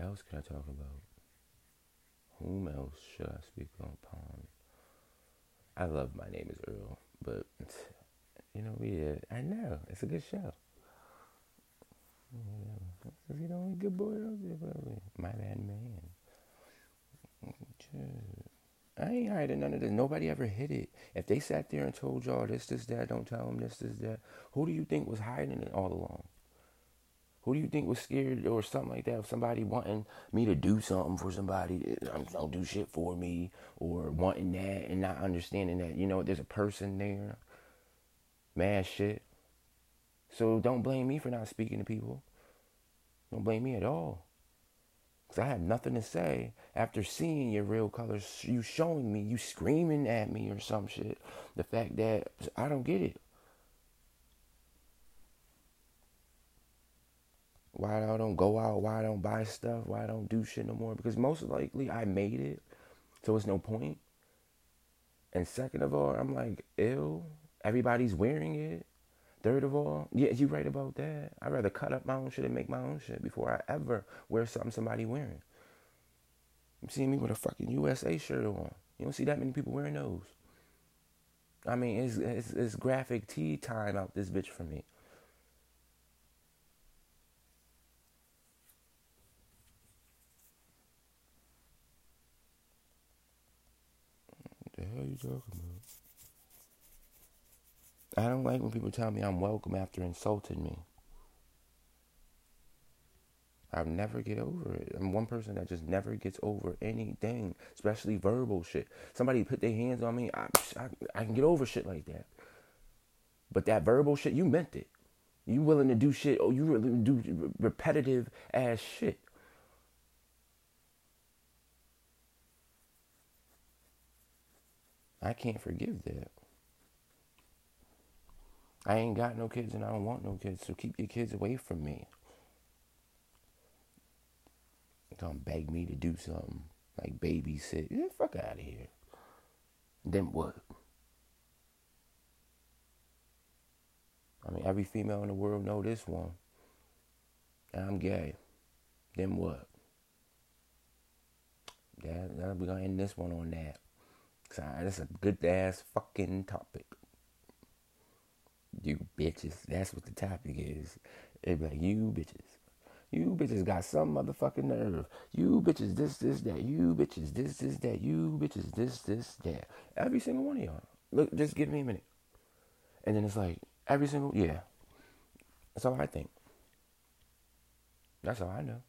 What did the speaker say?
Else can I talk about? Whom else should I speak upon? I love My Name is Earl, but you know, we yeah, I know it's a good show. Yeah, you know, good boy, my bad man. I ain't hiding none of this. Nobody ever hid it. If they sat there and told y'all this, this, that, don't tell them this, this, that. Who do you think was hiding it all along? Who do you think was scared or something like that of somebody wanting me to do something for somebody? Eh, don't do shit for me or wanting that and not understanding that, you know, there's a person there. Mad shit. So don't blame me for not speaking to people. Don't blame me at all. Because I have nothing to say after seeing your real colors, you showing me, you screaming at me or some shit. The fact that I don't get it. Why I don't go out, why I don't buy stuff, why I don't do shit no more. Because most likely I made it, so it's no point. And second of all, I'm like, ill. Everybody's wearing it. Third of all, yeah, you right about that. I'd rather cut up my own shit and make my own shit before I ever wear something somebody wearing. You see me with a fucking USA shirt on. You don't see that many people wearing those. I mean, it's, it's, it's graphic tee time out this bitch for me. What the hell are you talking about? I don't like when people tell me I'm welcome after insulting me. I'll never get over it. I'm one person that just never gets over anything, especially verbal shit. Somebody put their hands on me, I, I, I can get over shit like that. But that verbal shit, you meant it. You willing to do shit, oh, you really do repetitive ass shit. I can't forgive that. I ain't got no kids and I don't want no kids, so keep your kids away from me. Don't beg me to do something like babysit. Get the fuck out of here. Then what? I mean, every female in the world know this one. I'm gay. Then what? Yeah, we're gonna end this one on that. That's a good ass fucking topic. You bitches. That's what the topic is. It be like, you bitches. You bitches got some motherfucking nerve. You bitches this, this, that. You bitches this, this, that. You bitches this, this, that. Every single one of y'all. Look, just give me a minute. And then it's like, every single, yeah. That's all I think. That's all I know.